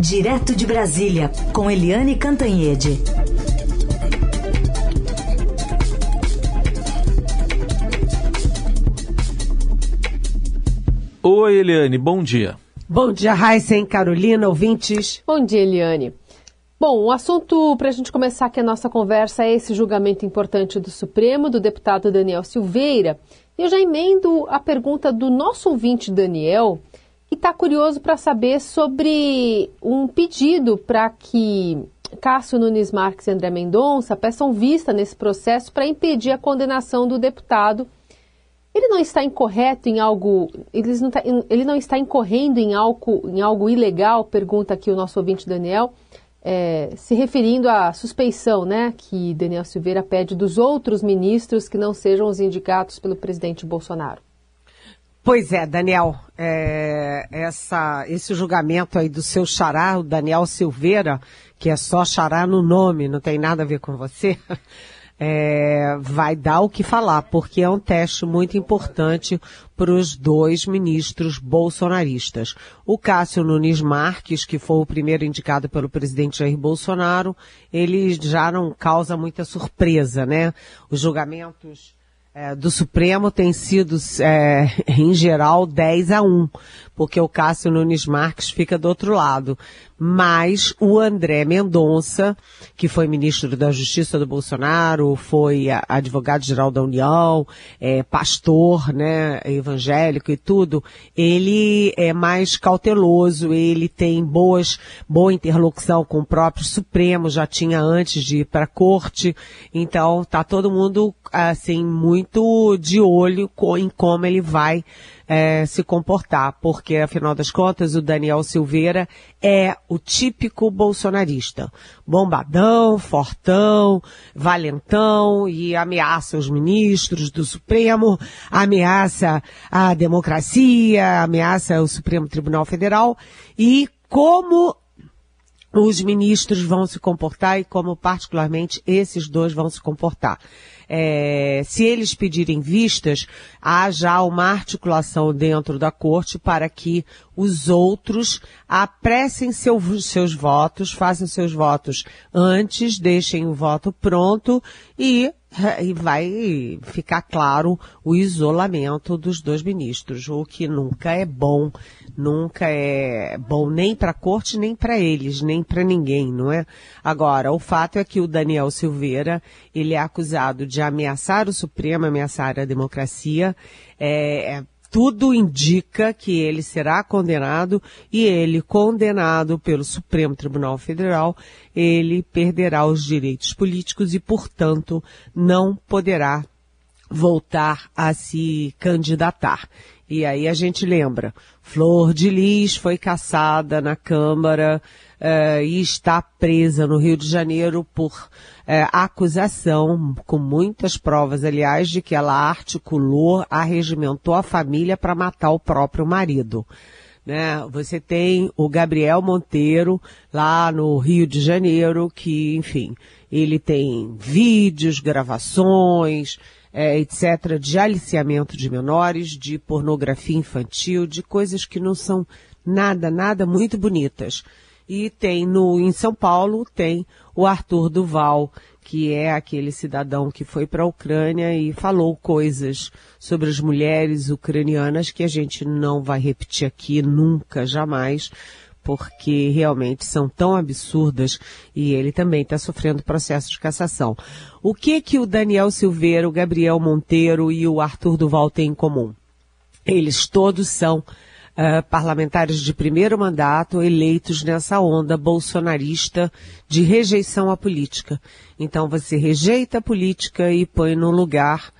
Direto de Brasília, com Eliane Cantanhede. Oi, Eliane, bom dia. Bom dia, e Carolina, ouvintes. Bom dia, Eliane. Bom, o assunto para a gente começar aqui a nossa conversa é esse julgamento importante do Supremo, do deputado Daniel Silveira. E eu já emendo a pergunta do nosso ouvinte Daniel, que está curioso para saber sobre um pedido para que Cássio Nunes Marques e André Mendonça peçam vista nesse processo para impedir a condenação do deputado. Ele não está incorreto em algo, ele não, está, ele não está incorrendo em algo, em algo ilegal, pergunta aqui o nosso ouvinte Daniel é, se referindo à suspeição né, que Daniel Silveira pede dos outros ministros que não sejam os indicados pelo presidente Bolsonaro. Pois é, Daniel, é, essa, esse julgamento aí do seu xará, o Daniel Silveira, que é só xará no nome, não tem nada a ver com você, é, vai dar o que falar, porque é um teste muito importante para os dois ministros bolsonaristas. O Cássio Nunes Marques, que foi o primeiro indicado pelo presidente Jair Bolsonaro, ele já não causa muita surpresa, né? Os julgamentos é, do Supremo têm sido, é, em geral, 10 a 1, porque o Cássio Nunes Marques fica do outro lado mas o André Mendonça, que foi ministro da Justiça do Bolsonaro, foi advogado-geral da União, é, pastor, né, evangélico e tudo, ele é mais cauteloso, ele tem boas, boa interlocução com o próprio Supremo, já tinha antes de ir para a corte, então tá todo mundo, assim, muito de olho em como ele vai é, se comportar, porque afinal das contas o Daniel Silveira é o típico bolsonarista. Bombadão, fortão, valentão e ameaça os ministros do Supremo, ameaça a democracia, ameaça o Supremo Tribunal Federal e como os ministros vão se comportar e como particularmente esses dois vão se comportar é, se eles pedirem vistas, há já uma articulação dentro da corte para que os outros apressem seu, seus votos, façam seus votos antes, deixem o voto pronto e e vai ficar claro o isolamento dos dois ministros, o que nunca é bom, nunca é bom nem para a corte, nem para eles, nem para ninguém, não é? Agora, o fato é que o Daniel Silveira, ele é acusado de ameaçar o Supremo, ameaçar a democracia, é, é tudo indica que ele será condenado e ele, condenado pelo Supremo Tribunal Federal, ele perderá os direitos políticos e, portanto, não poderá voltar a se candidatar. E aí a gente lembra, Flor de Lis foi caçada na Câmara uh, e está presa no Rio de Janeiro por uh, acusação, com muitas provas, aliás, de que ela articulou, arregimentou a família para matar o próprio marido. Né? Você tem o Gabriel Monteiro lá no Rio de Janeiro, que, enfim, ele tem vídeos, gravações, é, etc., de aliciamento de menores, de pornografia infantil, de coisas que não são nada, nada muito bonitas. E tem no, em São Paulo, tem o Arthur Duval, que é aquele cidadão que foi para a Ucrânia e falou coisas sobre as mulheres ucranianas que a gente não vai repetir aqui nunca, jamais, porque realmente são tão absurdas e ele também está sofrendo processo de cassação. O que que o Daniel Silveira, o Gabriel Monteiro e o Arthur Duval têm em comum? Eles todos são uh, parlamentares de primeiro mandato eleitos nessa onda bolsonarista de rejeição à política. Então você rejeita a política e põe no lugar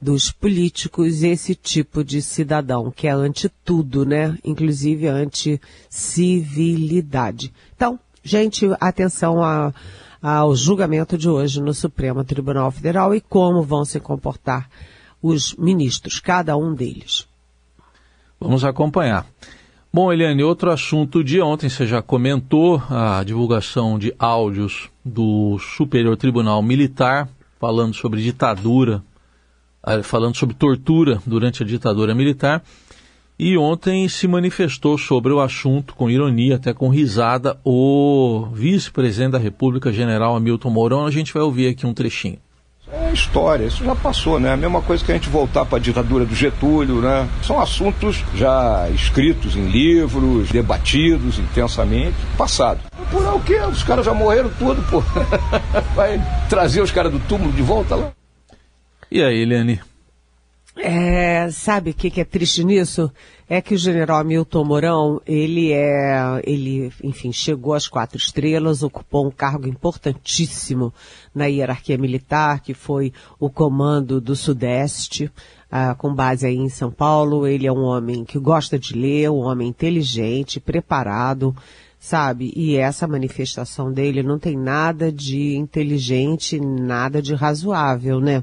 dos políticos esse tipo de cidadão, que é ante tudo, né? Inclusive ante civilidade. Então, gente, atenção a, ao julgamento de hoje no Supremo Tribunal Federal e como vão se comportar os ministros, cada um deles. Vamos acompanhar. Bom, Eliane, outro assunto de ontem, você já comentou a divulgação de áudios do Superior Tribunal Militar falando sobre ditadura falando sobre tortura durante a ditadura militar. E ontem se manifestou sobre o assunto, com ironia, até com risada, o vice-presidente da República, general Hamilton Mourão. A gente vai ouvir aqui um trechinho. História, isso já passou, né? A mesma coisa que a gente voltar para a ditadura do Getúlio, né? São assuntos já escritos em livros, debatidos intensamente, passado. Por o quê? Os caras já morreram tudo, pô. Vai trazer os caras do túmulo de volta lá. E aí, Eliane? É, sabe o que, que, é triste nisso? É que o general Milton Mourão, ele é, ele, enfim, chegou às quatro estrelas, ocupou um cargo importantíssimo na hierarquia militar, que foi o comando do Sudeste, ah, com base aí em São Paulo. Ele é um homem que gosta de ler, um homem inteligente, preparado, sabe? E essa manifestação dele não tem nada de inteligente, nada de razoável, né?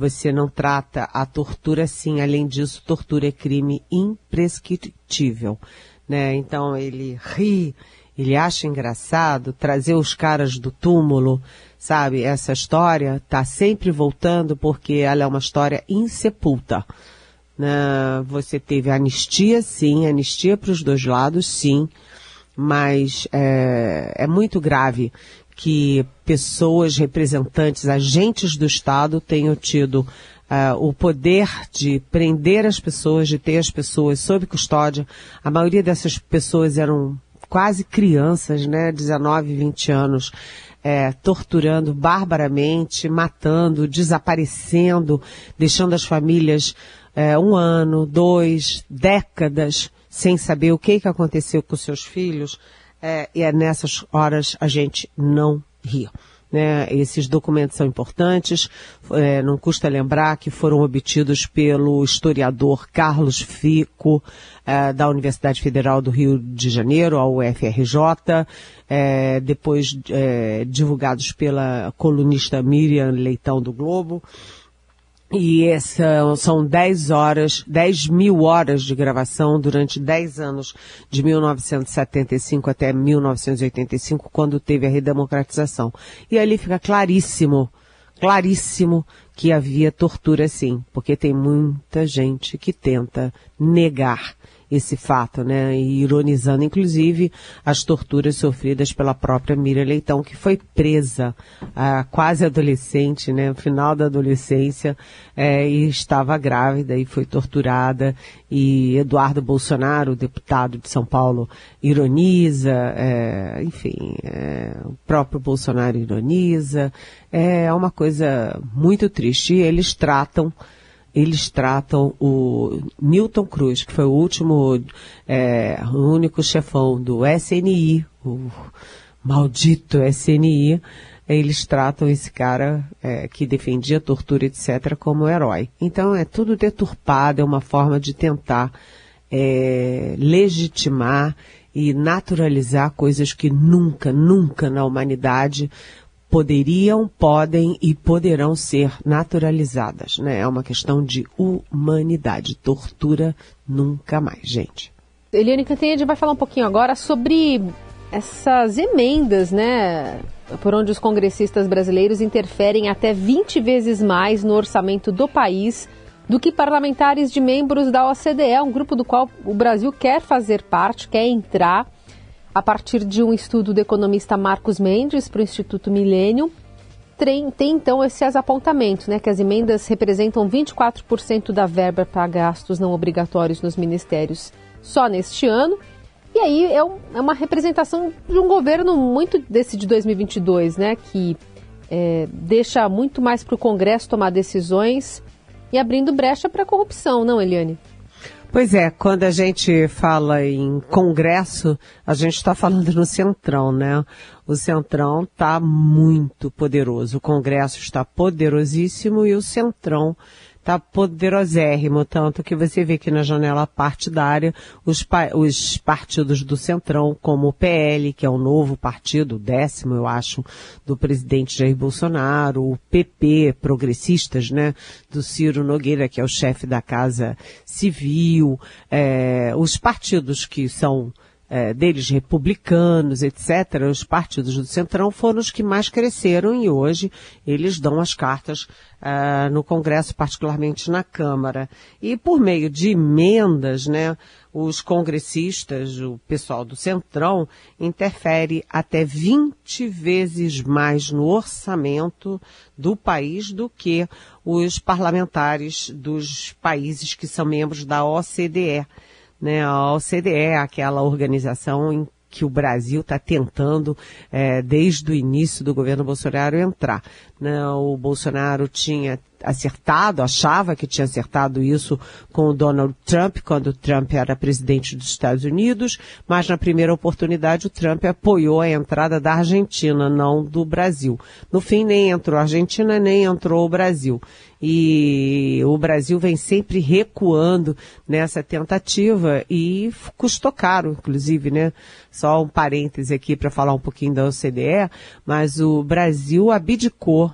Você não trata a tortura assim. Além disso, tortura é crime imprescritível. Né? Então ele ri, ele acha engraçado trazer os caras do túmulo, sabe? Essa história tá sempre voltando porque ela é uma história insepulta. Né? Você teve anistia, sim, anistia para os dois lados, sim, mas é, é muito grave que pessoas, representantes, agentes do Estado tenham tido uh, o poder de prender as pessoas, de ter as pessoas sob custódia. A maioria dessas pessoas eram quase crianças, né, 19, 20 anos, é, torturando barbaramente, matando, desaparecendo, deixando as famílias é, um ano, dois, décadas sem saber o que, que aconteceu com seus filhos é, e é nessas horas a gente não ri. Né? Esses documentos são importantes, é, não custa lembrar que foram obtidos pelo historiador Carlos Fico, é, da Universidade Federal do Rio de Janeiro, a UFRJ, é, depois é, divulgados pela colunista Miriam Leitão do Globo. E essa, são 10 horas, 10 mil horas de gravação durante 10 anos, de 1975 até 1985, quando teve a redemocratização. E ali fica claríssimo, claríssimo que havia tortura sim, porque tem muita gente que tenta negar esse fato, né? E ironizando, inclusive, as torturas sofridas pela própria Miriam Leitão, que foi presa ah, quase adolescente, né? Final da adolescência, é, e estava grávida e foi torturada. E Eduardo Bolsonaro, deputado de São Paulo, ironiza, é, enfim, é, o próprio Bolsonaro ironiza. É uma coisa muito triste. E eles tratam eles tratam o Newton Cruz, que foi o último, é, o único chefão do SNI, o maldito SNI, eles tratam esse cara é, que defendia tortura, etc., como herói. Então é tudo deturpado, é uma forma de tentar é, legitimar e naturalizar coisas que nunca, nunca na humanidade poderiam, podem e poderão ser naturalizadas, né? É uma questão de humanidade. Tortura nunca mais, gente. Eliane Cantanhede vai falar um pouquinho agora sobre essas emendas, né? Por onde os congressistas brasileiros interferem até 20 vezes mais no orçamento do país do que parlamentares de membros da OCDE, um grupo do qual o Brasil quer fazer parte, quer entrar a partir de um estudo do economista Marcos Mendes para o Instituto Milênio, tem, tem, então esses apontamentos, né, que as emendas representam 24% da verba para gastos não obrigatórios nos ministérios só neste ano. E aí é, um, é uma representação de um governo muito desse de 2022, né, que é, deixa muito mais para o Congresso tomar decisões e abrindo brecha para a corrupção, não, Eliane? Pois é, quando a gente fala em Congresso, a gente está falando no Centrão, né? O Centrão está muito poderoso, o Congresso está poderosíssimo e o Centrão está poderosérrimo, tanto que você vê que na janela partidária os, os partidos do Centrão, como o PL, que é o novo partido, o décimo, eu acho, do presidente Jair Bolsonaro, o PP, progressistas, né, do Ciro Nogueira, que é o chefe da Casa Civil, é, os partidos que são é, deles, republicanos, etc., os partidos do Centrão foram os que mais cresceram e hoje eles dão as cartas uh, no Congresso, particularmente na Câmara. E por meio de emendas, né, os congressistas, o pessoal do Centrão, interfere até 20 vezes mais no orçamento do país do que os parlamentares dos países que são membros da OCDE. Né? A OCDE aquela organização em que o Brasil está tentando, é, desde o início do governo Bolsonaro, entrar. Né? O Bolsonaro tinha acertado, achava que tinha acertado isso com o Donald Trump, quando o Trump era presidente dos Estados Unidos, mas na primeira oportunidade o Trump apoiou a entrada da Argentina, não do Brasil. No fim, nem entrou a Argentina, nem entrou o Brasil. E o Brasil vem sempre recuando nessa tentativa e custou caro, inclusive, né? Só um parêntese aqui para falar um pouquinho da OCDE, mas o Brasil abdicou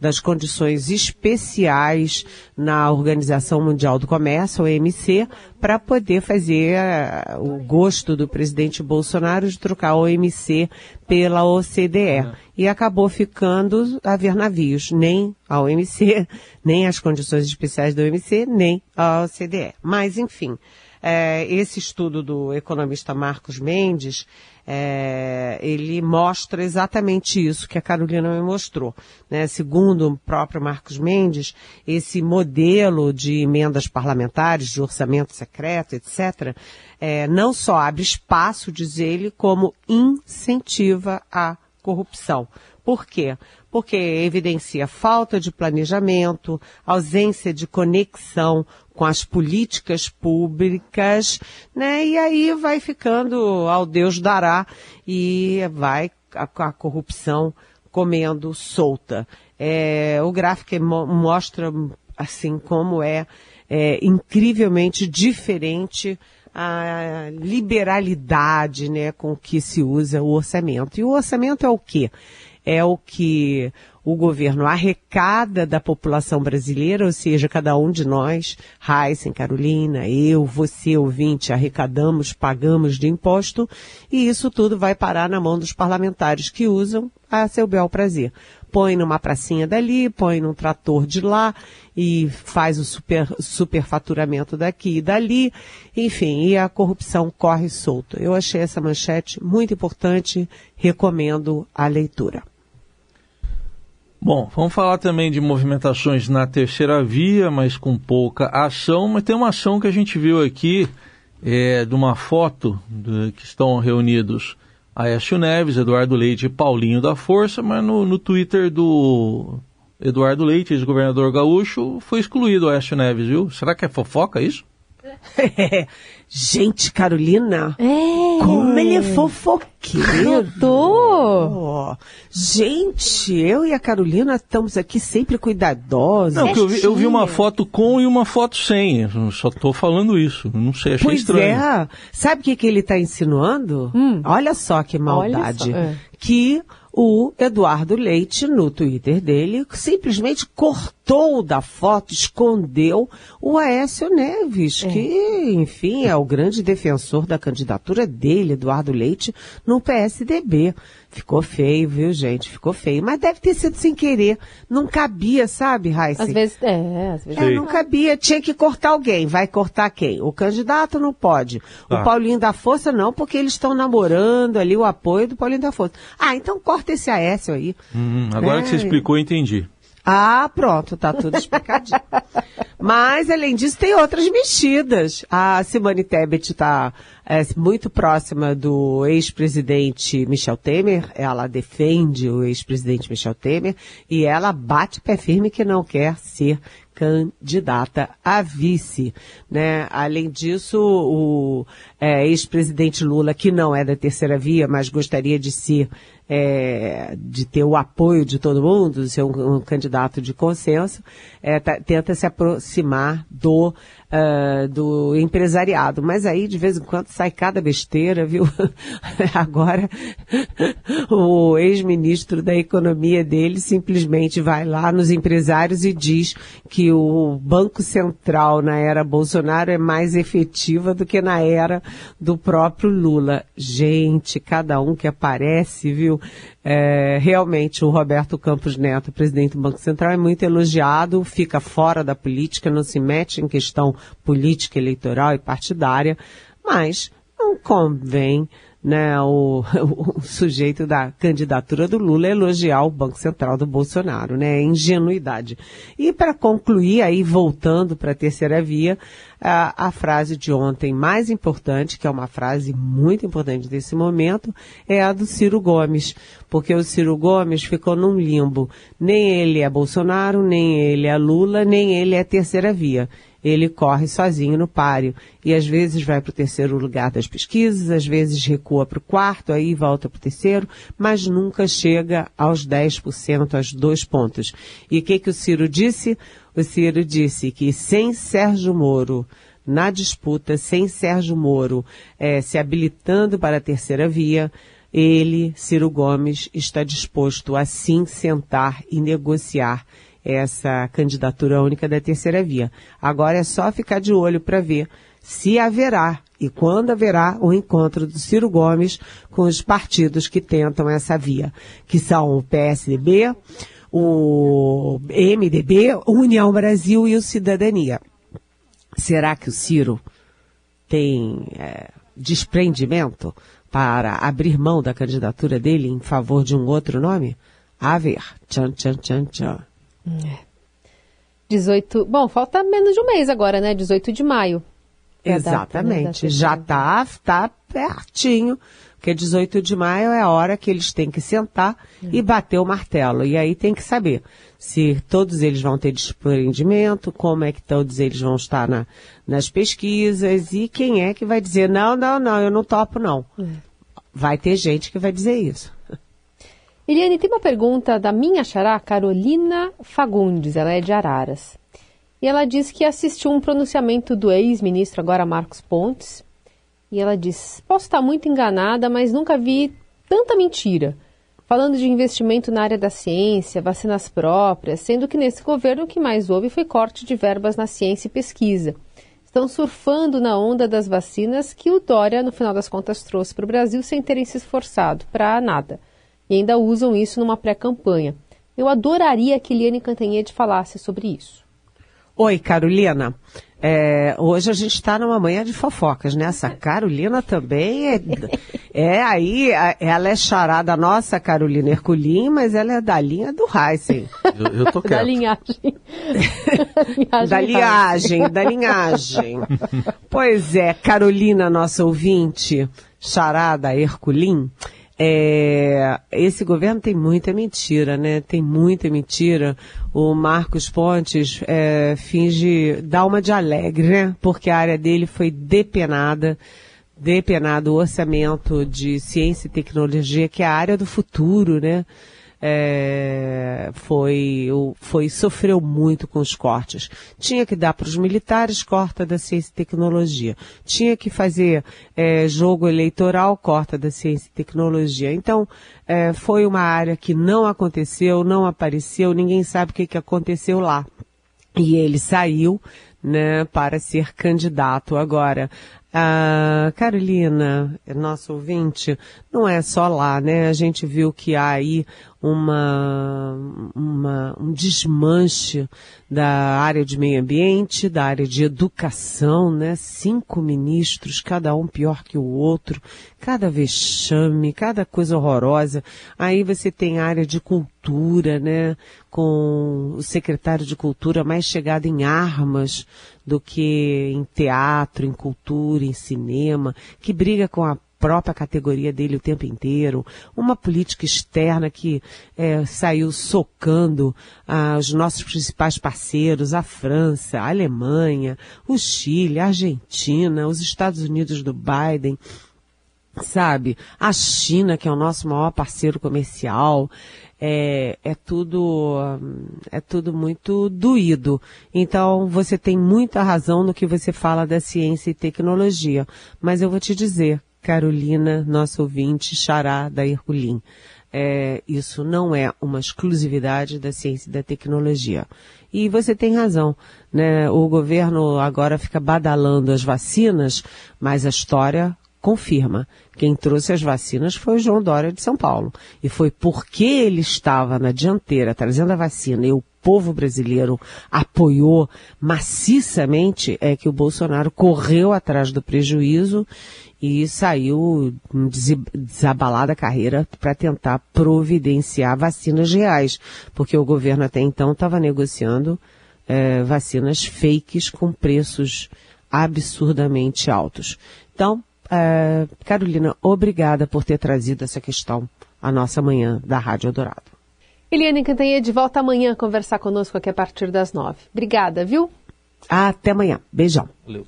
das condições especiais na Organização Mundial do Comércio, OMC, para poder fazer uh, o gosto do presidente Bolsonaro de trocar a OMC pela OCDE. E acabou ficando a ver navios, nem a OMC, nem as condições especiais da OMC, nem a OCDE. Mas, enfim, é, esse estudo do economista Marcos Mendes é, ele mostra exatamente isso que a Carolina me mostrou. Né? Segundo o próprio Marcos Mendes, esse modelo de emendas parlamentares, de orçamento secreto, etc., é, não só abre espaço, diz ele, como incentiva a corrupção. Por quê? Porque evidencia falta de planejamento, ausência de conexão com as políticas públicas, né? E aí vai ficando ao Deus dará e vai a, a corrupção comendo solta. É, o gráfico mostra assim como é, é incrivelmente diferente a liberalidade, né, com que se usa o orçamento. E o orçamento é o quê? É o que o governo arrecada da população brasileira, ou seja, cada um de nós, Heisen, Carolina, eu, você, ouvinte, arrecadamos, pagamos de imposto, e isso tudo vai parar na mão dos parlamentares que usam a seu bel prazer. Põe numa pracinha dali, põe num trator de lá e faz o super, superfaturamento daqui e dali, enfim, e a corrupção corre solta. Eu achei essa manchete muito importante, recomendo a leitura. Bom, vamos falar também de movimentações na terceira via, mas com pouca ação. Mas tem uma ação que a gente viu aqui, é, de uma foto de, que estão reunidos Aécio Neves, Eduardo Leite e Paulinho da Força, mas no, no Twitter do Eduardo Leite, ex-governador gaúcho, foi excluído Aécio Neves, viu? Será que é fofoca isso? Gente, Carolina, é. como ele é fofoqueiro. Tô. gente, eu e a Carolina estamos aqui sempre cuidadosos. Não, eu vi, eu vi, uma foto com e uma foto sem. Eu só tô falando isso. Não sei, achei pois estranho. É. Sabe o que, que ele está insinuando? Hum. Olha só que maldade. Só, é. Que o Eduardo Leite, no Twitter dele, simplesmente cortou da foto, escondeu o Aécio Neves, é. que, enfim, é o grande defensor da candidatura dele, Eduardo Leite, no PSDB. Ficou feio, viu, gente? Ficou feio. Mas deve ter sido sem querer. Não cabia, sabe, Raíssa? Às vezes, é, às vezes. É, não cabia. Tinha que cortar alguém. Vai cortar quem? O candidato não pode. O ah. Paulinho da Força não, porque eles estão namorando ali o apoio do Paulinho da Força. Ah, então corta esse Aécio aí. Hum, agora é. que você explicou, eu entendi. Ah, pronto, tá tudo explicadinho. Mas, além disso, tem outras mexidas. A Simone Tebet está é, muito próxima do ex-presidente Michel Temer. Ela defende o ex-presidente Michel Temer e ela bate pé firme que não quer ser candidata a vice, né? Além disso, o é, ex-presidente Lula, que não é da terceira via, mas gostaria de ser, é, de ter o apoio de todo mundo, de ser um, um candidato de consenso, é, tá, tenta se aproximar do uh, do empresariado. Mas aí, de vez em quando, sai cada besteira, viu? Agora, o ex-ministro da economia dele simplesmente vai lá nos empresários e diz que o Banco Central na era Bolsonaro é mais efetiva do que na era do próprio Lula. Gente, cada um que aparece, viu? É, realmente, o Roberto Campos Neto, presidente do Banco Central, é muito elogiado, fica fora da política, não se mete em questão política, eleitoral e partidária, mas não convém né, o, o, sujeito da candidatura do Lula elogiar o Banco Central do Bolsonaro, né, é ingenuidade. E para concluir, aí voltando para a terceira via, a, a, frase de ontem mais importante, que é uma frase muito importante desse momento, é a do Ciro Gomes, porque o Ciro Gomes ficou num limbo. Nem ele é Bolsonaro, nem ele é Lula, nem ele é terceira via ele corre sozinho no páreo. E às vezes vai para o terceiro lugar das pesquisas, às vezes recua para o quarto, aí volta para o terceiro, mas nunca chega aos 10%, aos dois pontos. E o que, que o Ciro disse? O Ciro disse que sem Sérgio Moro na disputa, sem Sérgio Moro é, se habilitando para a terceira via, ele, Ciro Gomes, está disposto a sim sentar e negociar essa candidatura única da terceira via. Agora é só ficar de olho para ver se haverá e quando haverá o encontro do Ciro Gomes com os partidos que tentam essa via, que são o PSDB, o MDB, União Brasil e o Cidadania. Será que o Ciro tem é, desprendimento para abrir mão da candidatura dele em favor de um outro nome? A ver. Tchan, tchan, tchan, tchan. É. 18. Bom, falta menos de um mês agora, né? 18 de maio. Exatamente. Data, Já tá, tá pertinho. Porque 18 de maio é a hora que eles têm que sentar é. e bater o martelo. E aí tem que saber se todos eles vão ter desprendimento, como é que todos eles vão estar na, nas pesquisas e quem é que vai dizer, não, não, não, eu não topo não. É. Vai ter gente que vai dizer isso. Eliane, tem uma pergunta da minha xará, Carolina Fagundes, ela é de Araras. E ela diz que assistiu um pronunciamento do ex-ministro, agora Marcos Pontes, e ela diz: Posso estar muito enganada, mas nunca vi tanta mentira. Falando de investimento na área da ciência, vacinas próprias, sendo que nesse governo o que mais houve foi corte de verbas na ciência e pesquisa. Estão surfando na onda das vacinas que o Dória, no final das contas, trouxe para o Brasil sem terem se esforçado para nada e ainda usam isso numa pré-campanha. Eu adoraria que Eliane Cantanhede falasse sobre isso. Oi, Carolina. É, hoje a gente está numa manhã de fofocas, né? Essa Carolina também é, é aí, ela é charada nossa, Carolina Herculin, mas ela é da linha do Heisen. Eu, eu tô quieto. Da linhagem. da linhagem, da linhagem. pois é, Carolina, nossa ouvinte, charada Herculin, é, esse governo tem muita mentira, né? Tem muita mentira. O Marcos Pontes é, finge dar uma de alegre, né? Porque a área dele foi depenada, depenado o orçamento de ciência e tecnologia, que é a área do futuro, né? É, foi, foi, sofreu muito com os cortes. Tinha que dar para os militares, corta da ciência e tecnologia. Tinha que fazer é, jogo eleitoral, corta da ciência e tecnologia. Então, é, foi uma área que não aconteceu, não apareceu, ninguém sabe o que, que aconteceu lá. E ele saiu, né, para ser candidato agora. Carolina, nosso ouvinte, não é só lá, né? A gente viu que há aí uma, uma, um desmanche da área de meio ambiente, da área de educação, né? Cinco ministros, cada um pior que o outro, cada vexame, cada coisa horrorosa. Aí você tem a área de cultura, né? Com o secretário de cultura mais chegado em armas do que em teatro, em cultura, em cinema, que briga com a própria categoria dele o tempo inteiro, uma política externa que é, saiu socando ah, os nossos principais parceiros, a França, a Alemanha, o Chile, a Argentina, os Estados Unidos do Biden, sabe? A China, que é o nosso maior parceiro comercial, é, é tudo, é tudo muito doído. Então, você tem muita razão no que você fala da ciência e tecnologia. Mas eu vou te dizer, Carolina, nosso ouvinte, Xará da Herculin. é, isso não é uma exclusividade da ciência e da tecnologia. E você tem razão, né? O governo agora fica badalando as vacinas, mas a história confirma. Quem trouxe as vacinas foi o João Dória de São Paulo. E foi porque ele estava na dianteira trazendo a vacina e o povo brasileiro apoiou maciçamente é que o Bolsonaro correu atrás do prejuízo e saiu desabalada a carreira para tentar providenciar vacinas reais, porque o governo até então estava negociando é, vacinas fakes com preços absurdamente altos. Então, é, Carolina, obrigada por ter trazido essa questão à nossa manhã da Rádio Eldorado. Eliane Cantanhede volta amanhã a conversar conosco aqui a partir das nove. Obrigada, viu? Até amanhã. Beijão. Valeu.